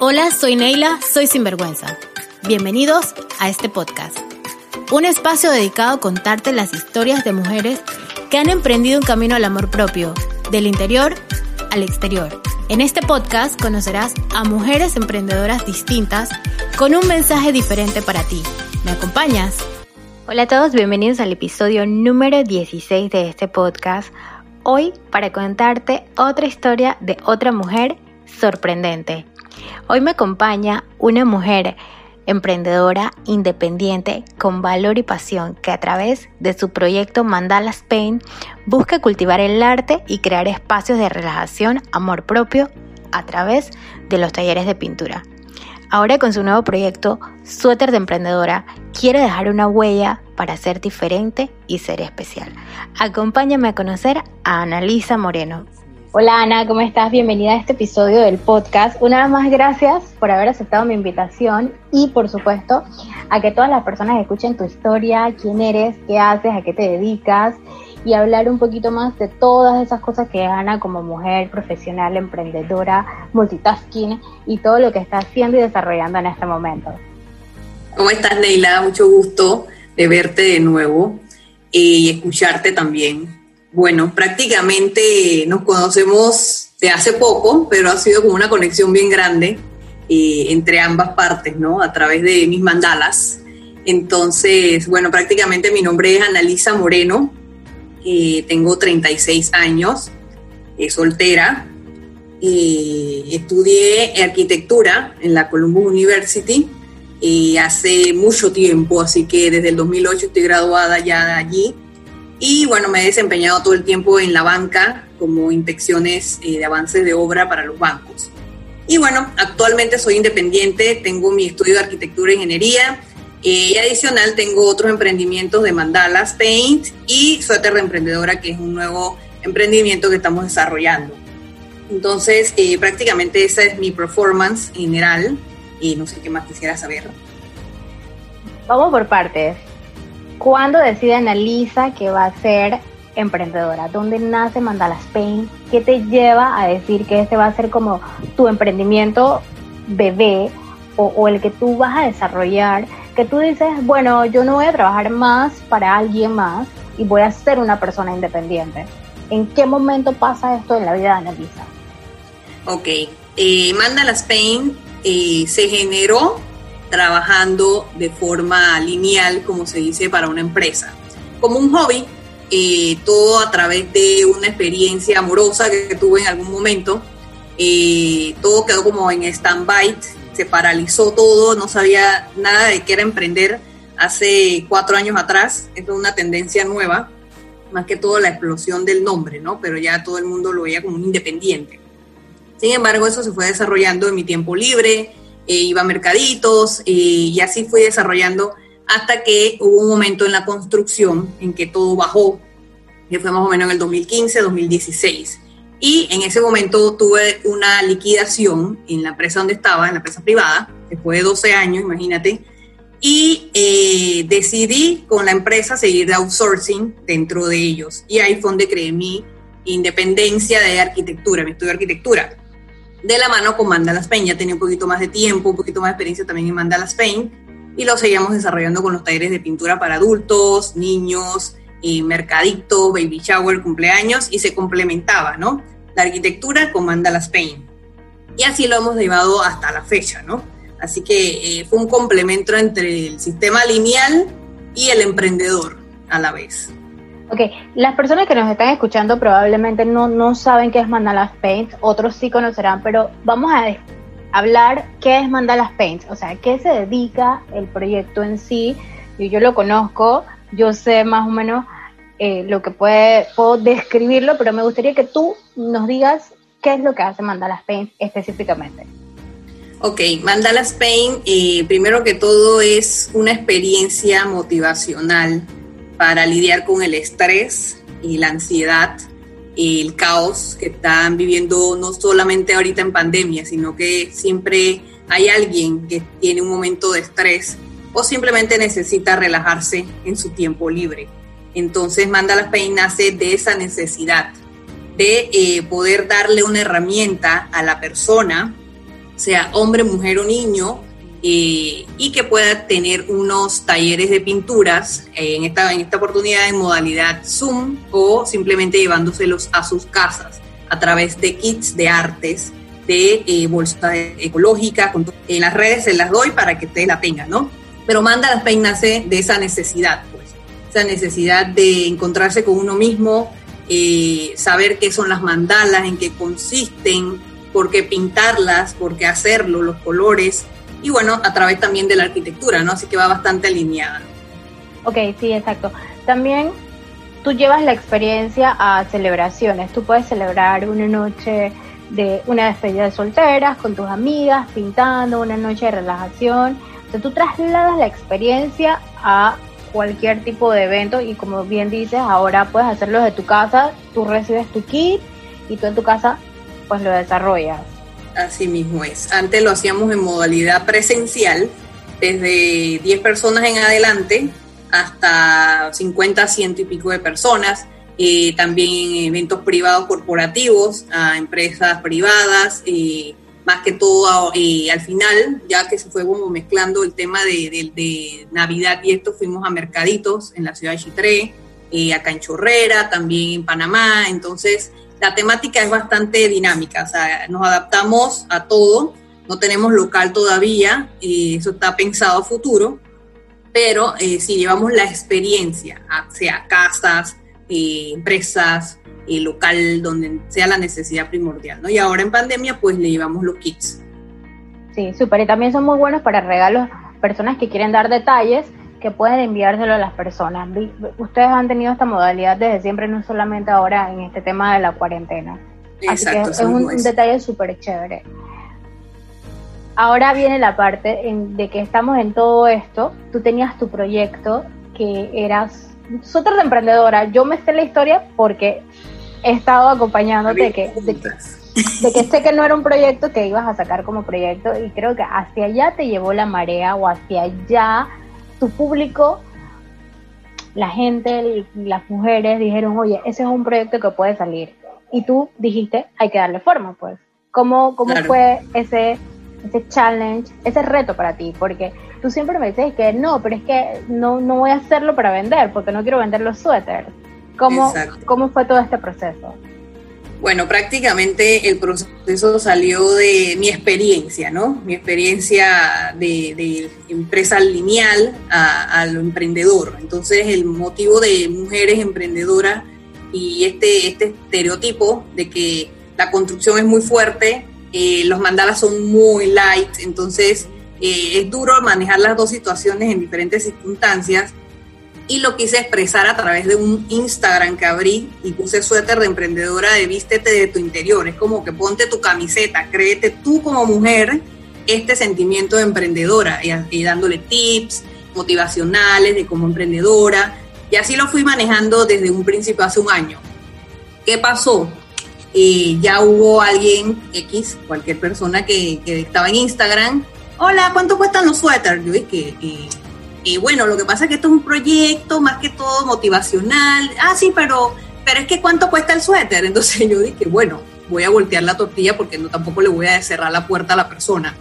Hola, soy Neila, soy Sinvergüenza. Bienvenidos a este podcast. Un espacio dedicado a contarte las historias de mujeres que han emprendido un camino al amor propio, del interior al exterior. En este podcast conocerás a mujeres emprendedoras distintas con un mensaje diferente para ti. ¿Me acompañas? Hola a todos, bienvenidos al episodio número 16 de este podcast. Hoy para contarte otra historia de otra mujer sorprendente. Hoy me acompaña una mujer emprendedora, independiente, con valor y pasión, que a través de su proyecto Mandala Spain busca cultivar el arte y crear espacios de relajación, amor propio, a través de los talleres de pintura. Ahora con su nuevo proyecto, Suéter de Emprendedora, quiere dejar una huella para ser diferente y ser especial. Acompáñame a conocer a Analisa Moreno. Hola Ana, ¿cómo estás? Bienvenida a este episodio del podcast. Una vez más, gracias por haber aceptado mi invitación y por supuesto a que todas las personas escuchen tu historia, quién eres, qué haces, a qué te dedicas y hablar un poquito más de todas esas cosas que Ana como mujer profesional, emprendedora, multitasking y todo lo que está haciendo y desarrollando en este momento. ¿Cómo estás Neila? Mucho gusto de verte de nuevo eh, y escucharte también. Bueno, prácticamente nos conocemos de hace poco, pero ha sido como una conexión bien grande eh, entre ambas partes, ¿no? A través de mis mandalas. Entonces, bueno, prácticamente mi nombre es Analisa Moreno, eh, tengo 36 años, eh, soltera, estudié arquitectura en la Columbus University hace mucho tiempo, así que desde el 2008 estoy graduada ya allí y bueno, me he desempeñado todo el tiempo en la banca como inspecciones eh, de avances de obra para los bancos. Y bueno, actualmente soy independiente, tengo mi estudio de arquitectura e ingeniería eh, y adicional tengo otros emprendimientos de mandalas, paint y suéter de emprendedora, que es un nuevo emprendimiento que estamos desarrollando. Entonces, eh, prácticamente esa es mi performance general y no sé qué más quisiera saber. Vamos por partes. ¿Cuándo decide Analisa que va a ser emprendedora? ¿Dónde nace Mandala Spain? ¿Qué te lleva a decir que este va a ser como tu emprendimiento bebé o, el que tú vas a desarrollar? Que tú dices, bueno, yo no voy a trabajar más para alguien más y voy a ser una persona independiente. ¿En qué momento pasa esto en la vida de Analisa? Ok, eh, Mandala Spain eh, se generó trabajando de forma lineal, como se dice, para una empresa. Como un hobby, eh, todo a través de una experiencia amorosa que tuve en algún momento. Eh, todo quedó como en stand-by, se paralizó todo, no sabía nada de qué era emprender hace cuatro años atrás. Es una tendencia nueva, más que todo la explosión del nombre, ¿no? Pero ya todo el mundo lo veía como un independiente. Sin embargo, eso se fue desarrollando en mi tiempo libre, eh, iba a mercaditos eh, y así fui desarrollando hasta que hubo un momento en la construcción en que todo bajó, que fue más o menos en el 2015, 2016. Y en ese momento tuve una liquidación en la empresa donde estaba, en la empresa privada, después de 12 años, imagínate, y eh, decidí con la empresa seguir de outsourcing dentro de ellos. Y ahí fue donde creé mi independencia de arquitectura, mi estudio de arquitectura de la mano con Mandala Spain. Ya tenía un poquito más de tiempo, un poquito más de experiencia también en Mandala Spain y lo seguíamos desarrollando con los talleres de pintura para adultos, niños, eh, mercadito, baby shower, cumpleaños y se complementaba, ¿no? La arquitectura con Mandala Spain. Y así lo hemos llevado hasta la fecha, ¿no? Así que eh, fue un complemento entre el sistema lineal y el emprendedor a la vez. Ok, las personas que nos están escuchando probablemente no, no saben qué es Mandalas Paint, otros sí conocerán, pero vamos a hablar qué es Mandalas Paint, o sea, qué se dedica el proyecto en sí. Yo, yo lo conozco, yo sé más o menos eh, lo que puede, puedo describirlo, pero me gustaría que tú nos digas qué es lo que hace Mandalas Paint específicamente. Ok, Mandalas Paint, eh, primero que todo es una experiencia motivacional para lidiar con el estrés y la ansiedad y el caos que están viviendo no solamente ahorita en pandemia, sino que siempre hay alguien que tiene un momento de estrés o simplemente necesita relajarse en su tiempo libre. Entonces Mandala Pain nace de esa necesidad de eh, poder darle una herramienta a la persona sea hombre, mujer o niño, eh, y que pueda tener unos talleres de pinturas eh, en, esta, en esta oportunidad en modalidad Zoom o simplemente llevándoselos a sus casas a través de kits de artes de eh, bolsa ecológica. En las redes se las doy para que ustedes la tengan, ¿no? Pero Manda las de esa necesidad, pues, esa necesidad de encontrarse con uno mismo, saber qué son las mandalas, en qué consisten, por qué pintarlas, por qué hacerlo, los colores, y bueno, a través también de la arquitectura, ¿no? Así que va bastante alineada. Ok, sí, exacto. También tú llevas la experiencia a celebraciones. Tú puedes celebrar una noche de una despedida de solteras con tus amigas, pintando, una noche de relajación. O sea, tú trasladas la experiencia a cualquier tipo de evento y como bien dices, ahora puedes hacerlo de tu casa, tú recibes tu kit y tú en tu casa pues lo desarrollas. Así mismo es. Antes lo hacíamos en modalidad presencial, desde 10 personas en adelante hasta 50, ciento y pico de personas. Eh, también en eventos privados corporativos, a empresas privadas, eh, más que todo eh, al final, ya que se fue como mezclando el tema de, Navidad y esto, fuimos a mercaditos en la ciudad de Chitré, acá en Chorrera, también en Panamá, entonces la temática es bastante dinámica, o sea, nos adaptamos a todo, no tenemos local todavía, eh, eso está pensado a futuro, pero eh, si llevamos la experiencia, sea casas, eh, empresas, local, donde sea la necesidad primordial, ¿no? Y ahora en pandemia, pues le llevamos los kits. Sí, súper, y también son muy buenos para regalos, personas que quieren dar detalles, que pueden enviárselo a las personas. Ustedes han tenido esta modalidad desde siempre, no solamente ahora en este tema de la cuarentena. Así que es un, detalle súper chévere. Ahora viene la parte de que estamos en todo esto. Tú tenías tu proyecto que eras súper de emprendedora. Yo me sé la historia porque he estado acompañándote de que, de que, de que sé que no era un proyecto que ibas a sacar como proyecto y creo que hacia allá te llevó la marea o hacia allá tu público, la gente, las mujeres dijeron, oye, ese es un proyecto que puede salir. Y tú dijiste, hay que darle forma, pues. ¿Cómo, cómo fue ese, ese challenge, ese reto para ti? Porque tú siempre me dices que no, pero es que no, no voy a hacerlo para vender, porque no quiero vender los suéteres. ¿Cómo, ¿Cómo fue todo este proceso? Bueno, prácticamente el proceso salió de mi experiencia, ¿no? Mi experiencia de, empresa lineal a, lo emprendedor. Entonces, el motivo de mujeres emprendedoras y este, este estereotipo de que la construcción es muy fuerte, eh, los mandalas son muy light, entonces eh, es duro manejar las dos situaciones en diferentes circunstancias y lo quise expresar a través de un Instagram que abrí y puse suéter de emprendedora de vístete de tu interior. Es como que ponte tu camiseta, créete tú como mujer este sentimiento de emprendedora y, dándole tips motivacionales de como emprendedora. Y así lo fui manejando desde un principio hace un año. ¿Qué pasó? Eh, ya hubo alguien X, cualquier persona que, estaba en Instagram. Hola, ¿cuánto cuestan los suéteres? Yo dije, eh, y bueno, lo que pasa es que esto es un proyecto más que todo motivacional. Ah, sí, pero, pero es que ¿cuánto cuesta el suéter? Entonces yo dije, bueno, voy a voltear la tortilla porque no tampoco le voy a cerrar la puerta a la persona.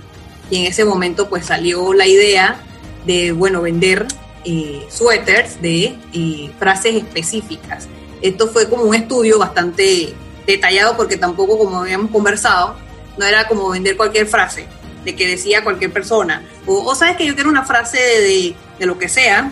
Y en ese momento pues salió la idea de, bueno, vender eh, suéteres de eh, frases específicas. Esto fue como un estudio bastante detallado porque tampoco, como habíamos conversado, no era como vender cualquier frase de que decía cualquier persona. O, sabes que yo quiero una frase de, lo que sea,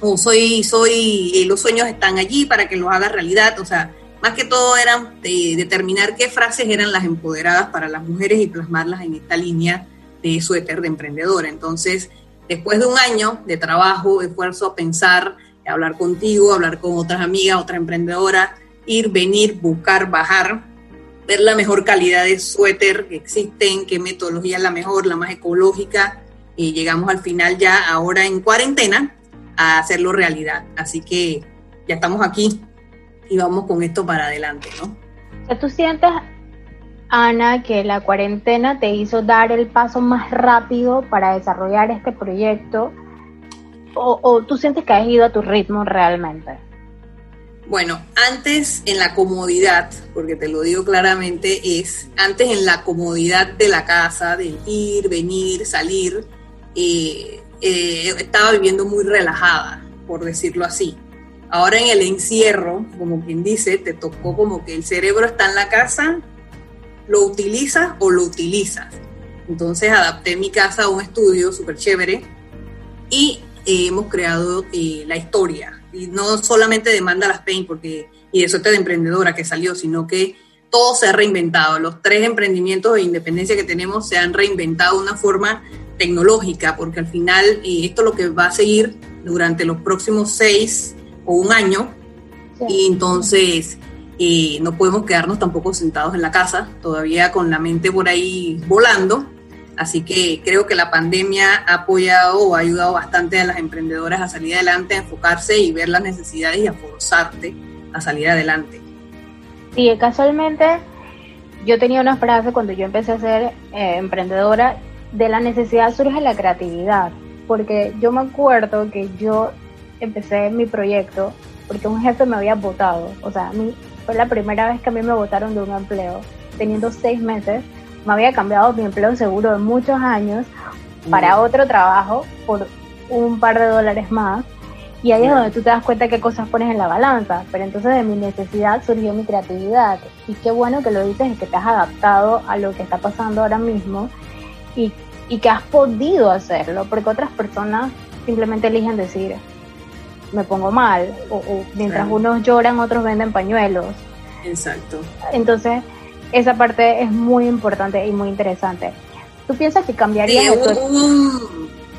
o soy, soy, eh, los sueños están allí para que los haga realidad. O sea, más que todo era de determinar qué frases eran las empoderadas para las mujeres y plasmarlas en esta línea de suéter de emprendedora. Entonces, después de un año de trabajo, esfuerzo, pensar, hablar contigo, hablar con otras amigas, otras emprendedoras, ir, venir, buscar, bajar, ver la mejor calidad de suéter que existen, qué metodología es la mejor, la más ecológica, y llegamos al final ya ahora en cuarentena a hacerlo realidad. Así que ya estamos aquí y vamos con esto para adelante, ¿no? ¿Tú sientes, Ana, que la cuarentena te hizo dar el paso más rápido para desarrollar este proyecto? ¿O, o tú sientes que has ido a tu ritmo realmente? Bueno, antes en la comodidad, porque te lo digo claramente, es antes en la comodidad de la casa, de ir, venir, salir, eh, eh, estaba viviendo muy relajada, por decirlo así. Ahora en el encierro, como quien dice, te tocó como que el cerebro está en la casa, lo utilizas o lo utilizas. Entonces adapté mi casa a un estudio súper chévere y eh, hemos creado la historia y no solamente demanda las Pain, porque, y eso es de emprendedora que salió, sino que todo se ha reinventado. Los tres emprendimientos de independencia que tenemos se han reinventado de una forma tecnológica, porque al final eh, esto es lo que va a seguir durante los próximos seis o un año, y entonces eh, no podemos quedarnos tampoco sentados en la casa, todavía con la mente por ahí volando, Así que creo que la pandemia ha apoyado o ha ayudado bastante a las emprendedoras a salir adelante, a enfocarse y ver las necesidades y a forzarte a salir adelante. Sí, casualmente yo tenía una frase cuando yo empecé a ser eh, emprendedora, de la necesidad surge la creatividad, porque yo me acuerdo que yo empecé mi proyecto porque un jefe me había votado, o sea, a mí fue la primera vez que a mí me votaron de un empleo, teniendo seis meses me había cambiado mi empleo seguro de muchos años para otro trabajo por un par de dólares más. Y ahí es donde tú te das cuenta qué cosas pones en la balanza. Pero entonces de mi necesidad surgió mi creatividad. Y qué bueno que lo dices que te has adaptado a lo que está pasando ahora mismo y, y que has podido hacerlo. Porque otras personas simplemente eligen decir, me pongo mal. O, mientras unos lloran, otros venden pañuelos. Exacto. Entonces, esa parte es muy importante y muy interesante. ¿Tú piensas que cambiaría? Sí,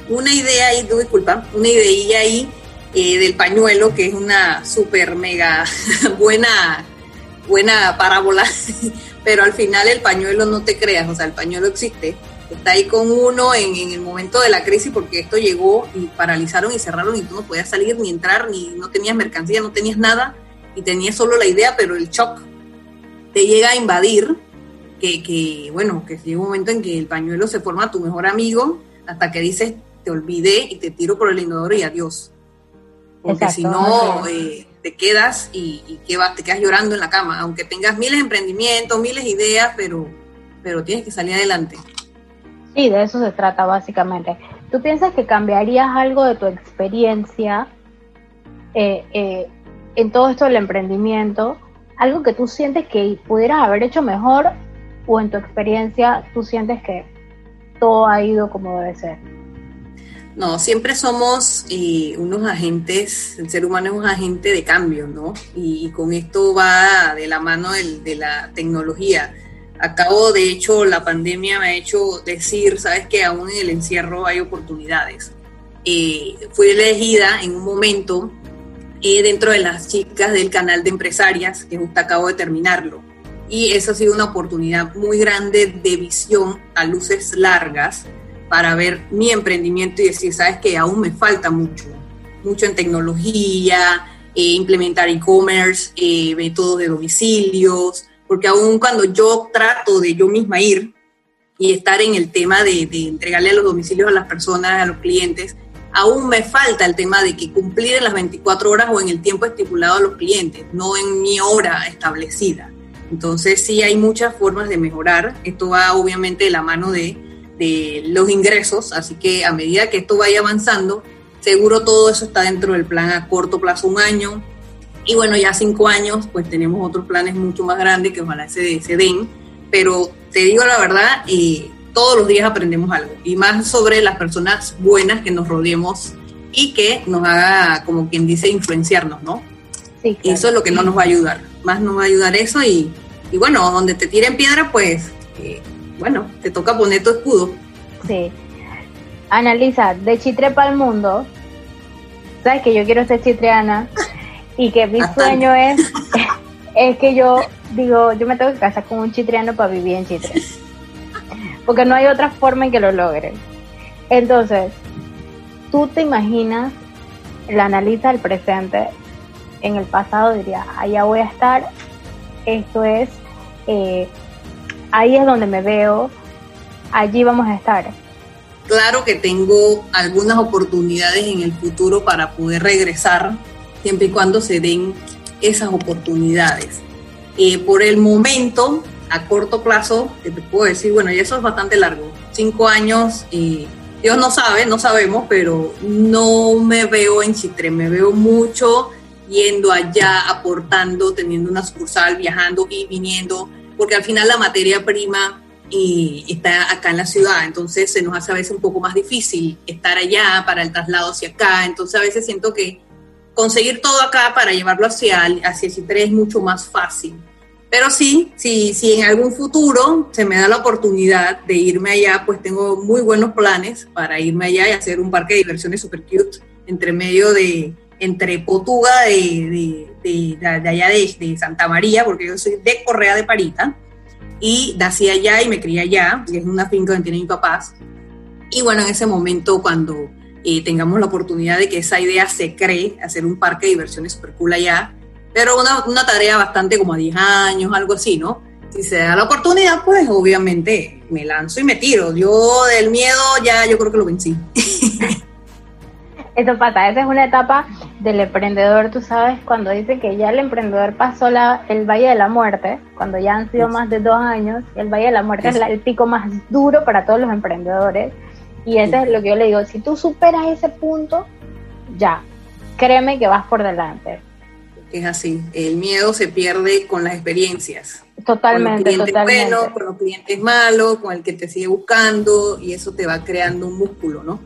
una idea ahí, disculpa, una idea ahí eh, del pañuelo, que es una súper mega buena, buena parábola, pero al final el pañuelo no te creas, o sea, el pañuelo existe, está ahí con uno en, en, el momento de la crisis porque esto llegó y paralizaron y cerraron y tú no podías salir ni entrar, ni no tenías mercancía, no tenías nada y tenías solo la idea, pero el shock te llega a invadir, que, bueno, que llega un momento en que el pañuelo se forma tu mejor amigo hasta que dices, te olvidé y te tiro por el inodoro y adiós. Porque si no, eh, te quedas y, y vas, te quedas llorando en la cama, aunque tengas miles de emprendimientos, miles de ideas, pero, pero tienes que salir adelante. Sí, de eso se trata básicamente. ¿Tú piensas que cambiarías algo de tu experiencia eh, eh, en todo esto del emprendimiento algo que tú sientes que pudieras haber hecho mejor o en tu experiencia tú sientes que todo ha ido como debe ser? No, siempre somos eh, unos agentes, el ser humano es un agente de cambio, ¿no? Y, con esto va de la mano de la tecnología. Acabo, de hecho, la pandemia me ha hecho decir, sabes que aún en el encierro hay oportunidades. Eh, fui elegida en un momento eh, dentro de las chicas del canal de empresarias, que justo acabo de terminarlo. Y eso ha sido una oportunidad muy grande de visión a luces largas para ver mi emprendimiento y decir, sabes que aún me falta mucho, mucho en tecnología, eh, implementar e-commerce, eh, métodos de domicilios, porque aún cuando yo trato de yo misma ir y estar en el tema de, de entregarle a los domicilios a las personas, a los clientes, aún me falta el tema de que cumplir en las 24 horas o en el tiempo estipulado a los clientes, no en mi hora establecida. Entonces sí hay muchas formas de mejorar. Esto va obviamente de la mano de, de los ingresos, así que a medida que esto vaya avanzando, seguro todo eso está dentro del plan a corto plazo, un año. Y bueno, ya cinco años, pues tenemos otros planes mucho más grandes que ojalá se, se den. Pero te digo la verdad, eh, todos los días aprendemos algo y más sobre las personas buenas que nos rodeemos y que nos haga, como quien dice, influenciarnos, ¿no? Sí, Eso es lo que no nos va a ayudar, más nos va a ayudar eso y, y bueno, donde te tiren piedra, pues, eh, bueno, te toca poner tu escudo. Sí. Analiza, de Chitre para el mundo, sabes que yo quiero ser chitreana y que mi sueño es, es que yo digo, yo me tengo que casar con un chitreano para vivir en Chitre porque no hay otra forma en que lo logres. Entonces, tú te imaginas, la analiza el presente, en el pasado diría, allá voy a estar, esto es, eh, ahí es donde me veo, allí vamos a estar. Claro que tengo algunas oportunidades en el futuro para poder regresar, siempre y cuando se den esas oportunidades. Eh, por el momento, a corto plazo, te puedo decir, bueno, y eso es bastante largo, cinco años, y Dios no sabe, no sabemos, pero no me veo en Chitre, me veo mucho yendo allá, aportando, teniendo una sucursal, viajando y viniendo, porque al final la materia prima y está acá en la ciudad, entonces se nos hace a veces un poco más difícil estar allá para el traslado hacia acá, entonces a veces siento que conseguir todo acá para llevarlo hacia, hacia Chitre es mucho más fácil. Pero sí, sí, si en algún futuro se me da la oportunidad de irme allá, pues tengo muy buenos planes para irme allá y hacer un parque de diversiones super cute entre medio de, entre Potuga de, de, de, allá de, Santa María, porque yo soy de Correa de Parita, y nací allá y me crié allá, y es una finca donde tienen mis papás. Y bueno, en ese momento cuando eh, tengamos la oportunidad de que esa idea se cree, hacer un parque de diversiones super cool allá, pero una, una tarea bastante como a 10 años, algo así, ¿no? Si se da la oportunidad, pues obviamente me lanzo y me tiro. Yo del miedo ya yo creo que lo vencí. Eso pasa, esa es una etapa del emprendedor, tú sabes, cuando dicen que ya el emprendedor pasó la, el Valle de la Muerte, cuando ya han sido más de dos años, el Valle de la Muerte es el pico más duro para todos los emprendedores. Y eso es lo que yo le digo, si tú superas ese punto, ya, créeme que vas por delante. Es así, el miedo se pierde con las experiencias. Totalmente, con los clientes totalmente. buenos, con los clientes malos, con el que te sigue buscando y eso te va creando un músculo, ¿no?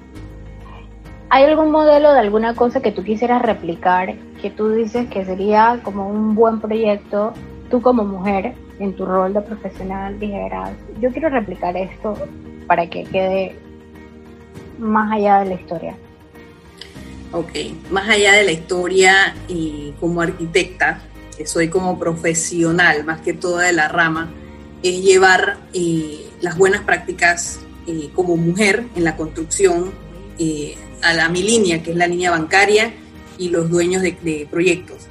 ¿Hay algún modelo de alguna cosa que tú quisieras replicar, que tú dices que sería como un buen proyecto, tú como mujer, en tu rol de profesional, dijeras, yo quiero replicar esto para que quede más allá de la historia? Ok, más allá de la historia y como arquitecta, que soy como profesional, más que toda de la rama, es llevar eh, las buenas prácticas eh, como mujer en la construcción eh, a la mi línea, que es la línea bancaria y los dueños de, de proyectos,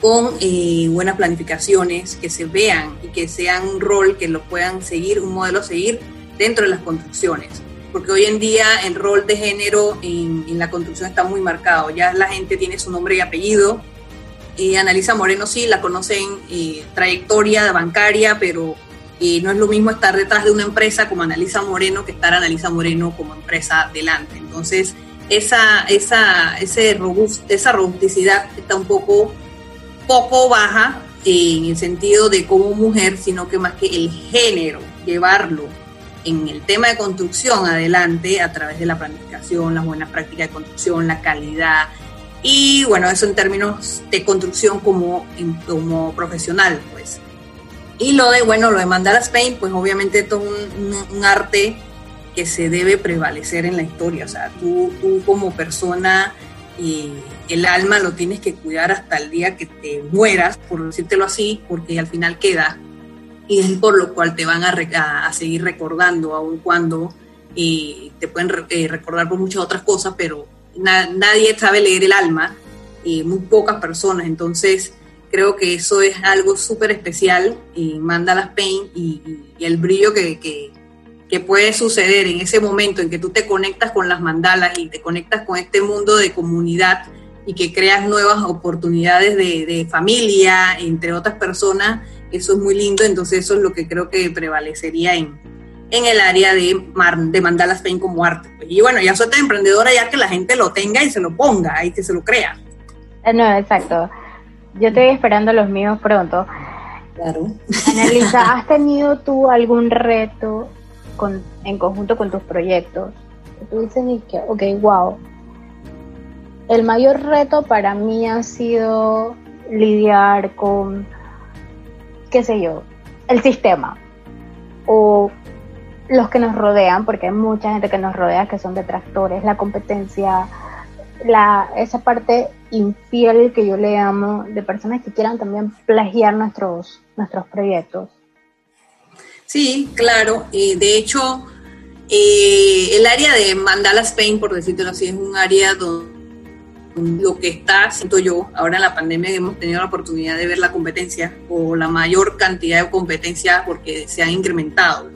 con eh, buenas planificaciones, que se vean y que sean un rol que lo puedan seguir, un modelo a seguir dentro de las construcciones. Porque hoy en día el rol de género en, en la construcción está muy marcado. Ya la gente tiene su nombre y apellido. Eh, Analisa Moreno sí, la conocen eh, trayectoria bancaria, pero eh, no es lo mismo estar detrás de una empresa como Analisa Moreno que estar Analisa Moreno como empresa delante. Entonces, esa, esa, ese robust, esa robusticidad está un poco, poco baja en el sentido de como mujer, sino que más que el género, llevarlo en el tema de construcción adelante a través de la planificación, las buenas prácticas de construcción, la calidad, y bueno, eso en términos de construcción como, como profesional, pues. Y lo de, bueno, lo de mandar a Spain, pues obviamente esto es un, un, un, arte que se debe prevalecer en la historia. O sea, tú, tú como persona, eh, el alma lo tienes que cuidar hasta el día que te mueras, por decírtelo así, porque al final queda. Y es por lo cual te van a, a, seguir recordando, aun cuando eh, te pueden eh, recordar por muchas otras cosas, pero na nadie sabe leer el alma, muy pocas personas. Entonces, creo que eso es algo súper especial y manda las pain y, el brillo que, que, puede suceder en ese momento en que tú te conectas con las mandalas y te conectas con este mundo de comunidad y que creas nuevas oportunidades de, de familia entre otras personas, eso es muy lindo, entonces eso es lo que creo que prevalecería en, en el área de, de mandalas pain como arte. Y bueno, ya soy emprendedora ya que la gente lo tenga y se lo ponga y que se lo crea. No, exacto. Yo estoy esperando los míos pronto. Claro. Analiza, ¿has tenido tú algún reto con, en conjunto con tus proyectos? Tú dices que, ok, wow. El mayor reto para mí ha sido lidiar con, qué sé yo, el sistema o los que nos rodean, porque hay mucha gente que nos rodea que son detractores, la competencia, la, esa parte infiel que yo le amo de personas que quieran también plagiar nuestros, nuestros proyectos. Sí, claro. Eh, de hecho, eh, el área de Mandala Spain, por decirlo así, es un área donde lo que está, siento yo, ahora en la pandemia hemos tenido la oportunidad de ver la competencia o la mayor cantidad de competencia porque se han incrementado.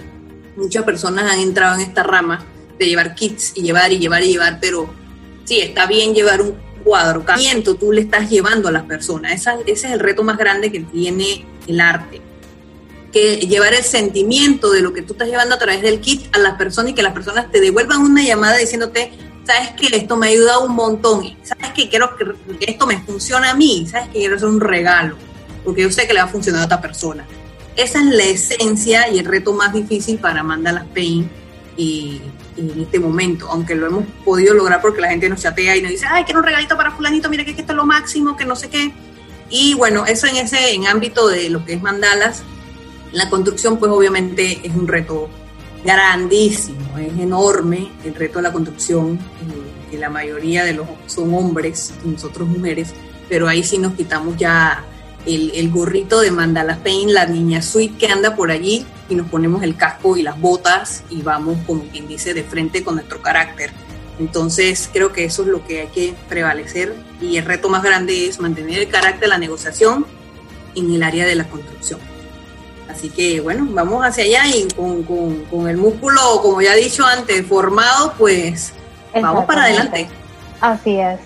Muchas personas han entrado en esta rama de llevar kits y llevar y llevar y llevar, pero sí, está bien llevar un cuadro, cada tú le estás llevando a las personas. ese es el reto más grande que tiene el arte. Que llevar el sentimiento de lo que tú estás llevando a través del kit a las personas y que las personas te devuelvan una llamada diciéndote, sabes que esto me ha ayudado un montón, sabes que quiero que esto me funcione a mí, sabes que quiero hacer un regalo, porque yo sé que le va a funcionar a otra persona. Esa es la esencia y el reto más difícil para Mandala Pain y, en este momento, aunque lo hemos podido lograr porque la gente nos chatea y nos dice, ay, quiero un regalito para fulanito, mira que esto es lo máximo, que no sé qué. Y bueno, eso en ese en ámbito de lo que es mandalas, la construcción pues obviamente es un reto grandísimo, es enorme el reto de la construcción, eh, que la mayoría de los son hombres, nosotros mujeres, pero ahí sí nos quitamos ya el, gorrito de Mandala Pain, la niña sweet que anda por allí, y nos ponemos el casco y las botas y vamos, como quien dice, de frente con nuestro carácter. Entonces creo que eso es lo que hay que prevalecer y el reto más grande es mantener el carácter, la negociación en el área de la construcción. Así que bueno, vamos hacia allá y con, con, el músculo, como ya he dicho antes, formado, pues vamos para adelante. Así es.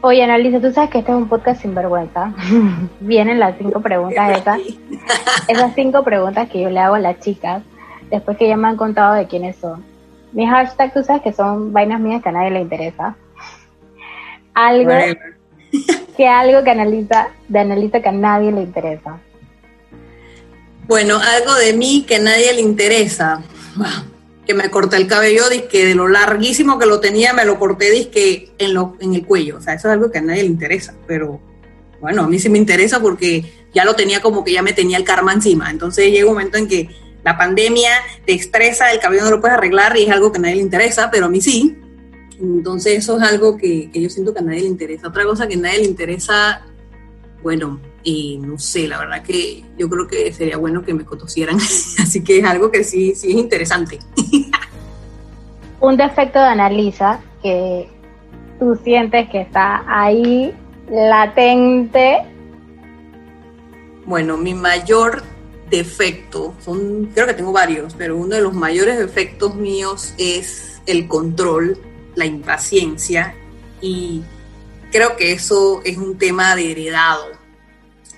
Oye, Analisa, tú sabes que este es un podcast sin vergüenza. Vienen las cinco preguntas esas. Esas cinco preguntas que yo le hago a las chicas después que ya me han contado de quiénes son. Mi hashtag, tú sabes que son vainas mías que a nadie le interesa. Algo que algo que analiza, de analiza que a nadie le interesa. Bueno, algo de mí que a nadie le interesa. Que me corté el cabello, que de lo larguísimo que lo tenía, me lo corté disque en, lo, en el cuello. O sea, eso es algo que a nadie le interesa. Pero bueno, a mí sí me interesa porque ya lo tenía como que ya me tenía el karma encima. Entonces llega un momento en que la pandemia te estresa, el cabello no lo puedes arreglar y es algo que a nadie le interesa, pero a mí sí. Entonces eso es algo que, que yo siento que a nadie le interesa. Otra cosa que a nadie le interesa, bueno, y no sé, la verdad que yo creo que sería bueno que me conocieran, así que es algo que sí, sí es interesante. Un defecto de Analisa que tú sientes que está ahí latente. Bueno, mi mayor defecto, son, creo que tengo varios, pero uno de los mayores defectos míos es el control, la impaciencia y creo que eso es un tema de heredado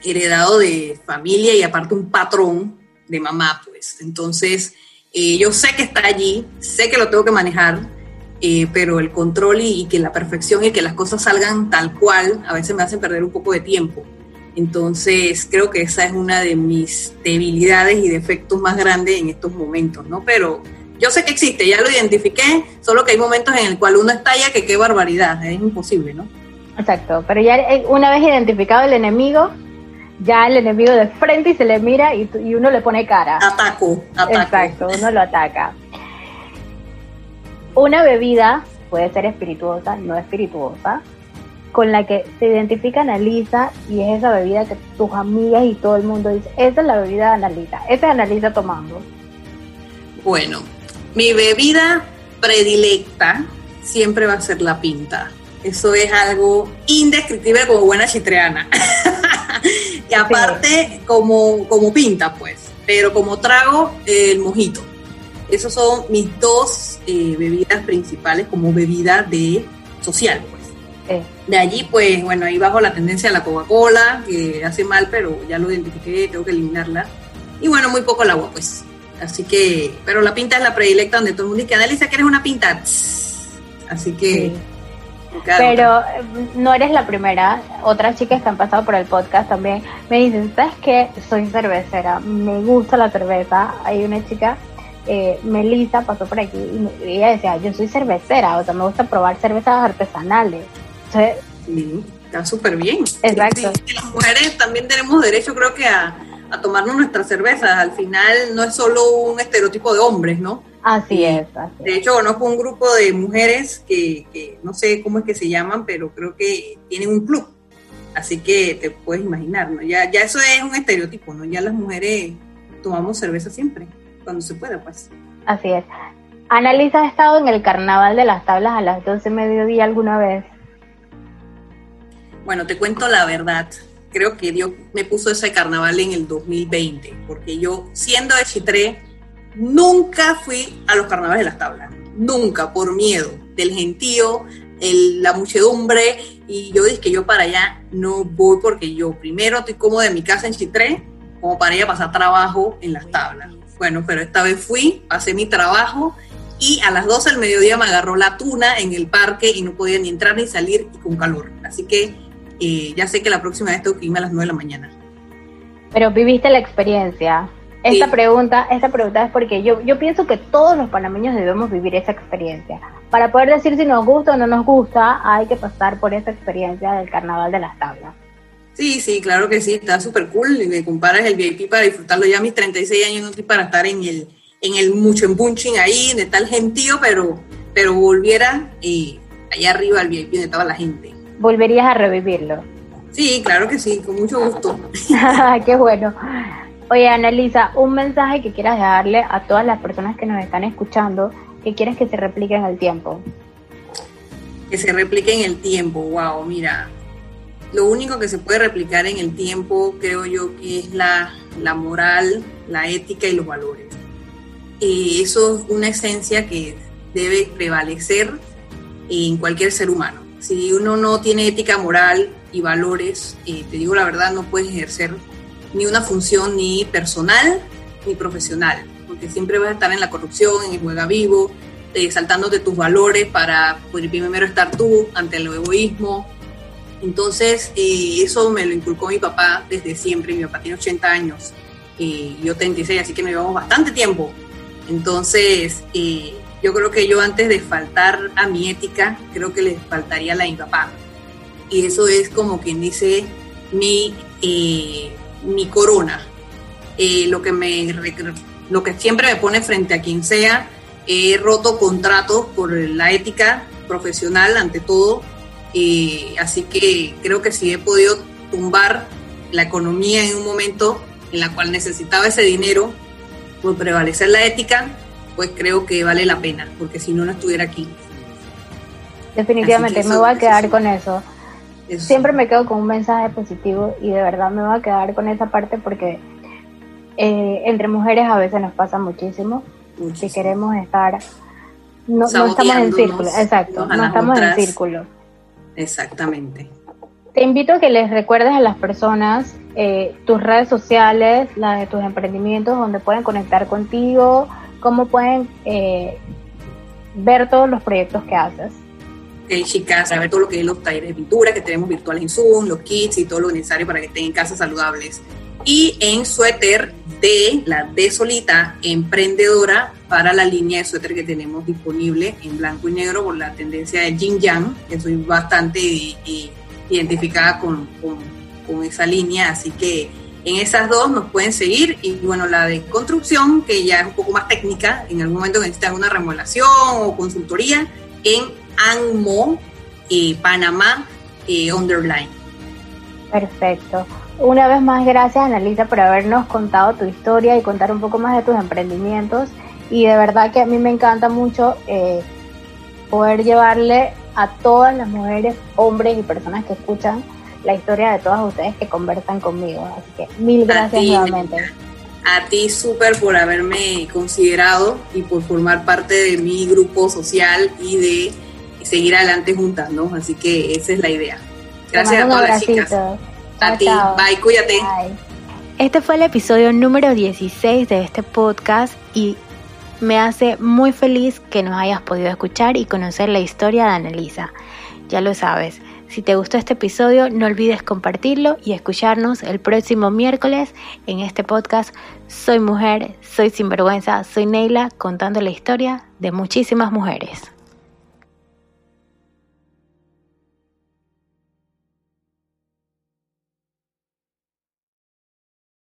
heredado de familia y aparte un patrón de mamá, pues. Entonces, eh, yo sé que está allí, sé que lo tengo que manejar, eh, pero el control y, que la perfección y que las cosas salgan tal cual, a veces me hacen perder un poco de tiempo. Entonces, creo que esa es una de mis debilidades y defectos más grandes en estos momentos, ¿no? Pero yo sé que existe, ya lo identifiqué, solo que hay momentos en el cual uno estalla que qué barbaridad, es imposible, ¿no? Exacto, pero ya eh, una vez identificado el enemigo, ya el enemigo de frente y se le mira y, uno le pone cara. Ataco, ataco. Exacto, uno lo ataca. Una bebida puede ser espirituosa, no espirituosa, con la que se identifica Analisa y es esa bebida que tus amigas y todo el mundo dice, esa es la bebida de Analisa, esa es Analisa tomando. Bueno, mi bebida predilecta siempre va a ser la pinta. Eso es algo indescriptible como buena chitreana. y aparte, como, como pinta, pues. Pero como trago, el mojito. Esos son mis dos eh, bebidas principales como bebida de social, pues. De allí, pues, bueno, ahí bajo la tendencia de la Coca-Cola, que hace mal, pero ya lo identifiqué, tengo que eliminarla. Y bueno, muy poco el agua, pues. Así que, pero la pinta es la predilecta donde todo el mundo dice, Analiza, ¿quieres una pinta? Así que pero eh, no eres la primera. Otras chicas que han pasado por el podcast también me dicen, ¿sabes qué? Soy cervecera, me gusta la cerveza. Hay una chica, eh, Melissa, pasó por aquí y ella decía, yo soy cervecera, o sea, me gusta probar cervezas artesanales. sí, está súper bien. Exacto. las mujeres también tenemos derecho, creo que, a, a tomarnos nuestras cervezas. Al final no es solo un estereotipo de hombres, ¿no? Así es. de hecho, conozco un grupo de mujeres que, no sé cómo es que se llaman, pero creo que tienen un club. Así que te puedes imaginar, ¿no? Ya, ya eso es un estereotipo, ¿no? Ya las mujeres tomamos cerveza siempre, cuando se pueda, pues. Así es. Analisa, ¿ha estado en el carnaval de las tablas a las 12 mediodía alguna vez? Bueno, te cuento la verdad. Creo que Dios me puso ese carnaval en el 2020, porque yo, siendo de Chitré, Nunca fui a los carnavales de las tablas, nunca, por miedo del gentío, la muchedumbre y yo dije que yo para allá no voy porque yo primero estoy cómoda en mi casa en Chitré como para ir a pasar trabajo en las tablas. Bueno, pero esta vez fui, pasé mi trabajo y a las 12 del mediodía me agarró la tuna en el parque y no podía ni entrar ni salir y con calor. Así que eh, ya sé que la próxima vez tengo que irme a las 9 de la mañana. Pero viviste la experiencia. Esta pregunta, esta pregunta es porque yo, yo pienso que todos los panameños debemos vivir esa experiencia. Para poder decir si nos gusta o no nos gusta, hay que pasar por esa experiencia del carnaval de las tablas. Sí, sí, claro que sí, está súper cool. Y me comparas el VIP para disfrutarlo ya a mis 36 años, no estoy para estar en el, en el mucho bunching ahí, de tal gentío, pero, pero volviera y eh, allá arriba al VIP donde estaba la gente. ¿Volverías a revivirlo? Sí, claro que sí, con mucho gusto. Qué bueno. Oye, Annalisa, un mensaje que quieras darle a todas las personas que nos están escuchando, que quieres que se replique en el tiempo. Que se replique en el tiempo, wow, mira. Lo único que se puede replicar en el tiempo, creo yo, que es la, la moral, la ética y los valores. Y eso es una esencia que debe prevalecer en cualquier ser humano. Si uno no tiene ética moral y valores, eh, te digo la verdad, no puedes ejercer ni una función ni personal ni profesional, porque siempre vas a estar en la corrupción, en el juega vivo, eh, saltándote tus valores para primero estar tú ante el egoísmo. Entonces, eh, eso me lo inculcó mi papá desde siempre. Mi papá tiene 80 años y yo 36, así que nos llevamos bastante tiempo. Entonces, eh, yo creo que yo antes de faltar a mi ética, creo que le faltaría la de mi papá. Y eso es como quien dice mi mi corona. Eh, lo, que me, lo que siempre me pone frente a quien sea, he roto contratos por la ética profesional ante todo, eh, así que creo que si he podido tumbar la economía en un momento en la cual necesitaba ese dinero por prevalecer la ética, pues creo que vale la pena, porque si no, no estuviera aquí. Definitivamente, me voy a quedar con eso. Siempre me quedo con un mensaje positivo y de verdad me voy a quedar con esa parte porque eh, entre mujeres a veces nos pasa muchísimo. Si queremos estar, no, estamos en círculo, exacto, no estamos en círculo. Exactamente. Te invito a que les recuerdes a las personas eh, tus redes sociales, las de tus emprendimientos, donde pueden conectar contigo, cómo pueden eh, ver todos los proyectos que haces chicas, a ver todo lo que es los talleres de pintura que tenemos virtuales en Zoom, los kits y todo lo necesario para que estén en casa saludables. Y en suéter de la de solita emprendedora para la línea de suéter que tenemos disponible en blanco y negro por la tendencia de Jin Yang, que soy bastante identificada con, con, con esa línea, así que en esas dos nos pueden seguir y bueno, la de construcción, que ya es un poco más técnica, en algún momento necesitan una remodelación o consultoría, en ANMO eh, Panamá eh, Underline. Perfecto. Una vez más, gracias Analisa por habernos contado tu historia y contar un poco más de tus emprendimientos. Y de verdad que a mí me encanta mucho eh, poder llevarle a todas las mujeres, hombres y personas que escuchan la historia de todas ustedes que conversan conmigo. Así que mil gracias nuevamente. A ti súper por haberme considerado y por formar parte de mi grupo social y de seguir adelante juntas, ¿no? Así que esa es la idea. Gracias a todas las chicas. a ti, bye, cuídate. Este fue el episodio número 16 de este podcast y me hace muy feliz que nos hayas podido escuchar y conocer la historia de Annalisa. Ya lo sabes, si te gustó este episodio no olvides compartirlo y escucharnos el próximo miércoles en este podcast Soy mujer, soy sinvergüenza, soy Neila contando la historia de muchísimas mujeres.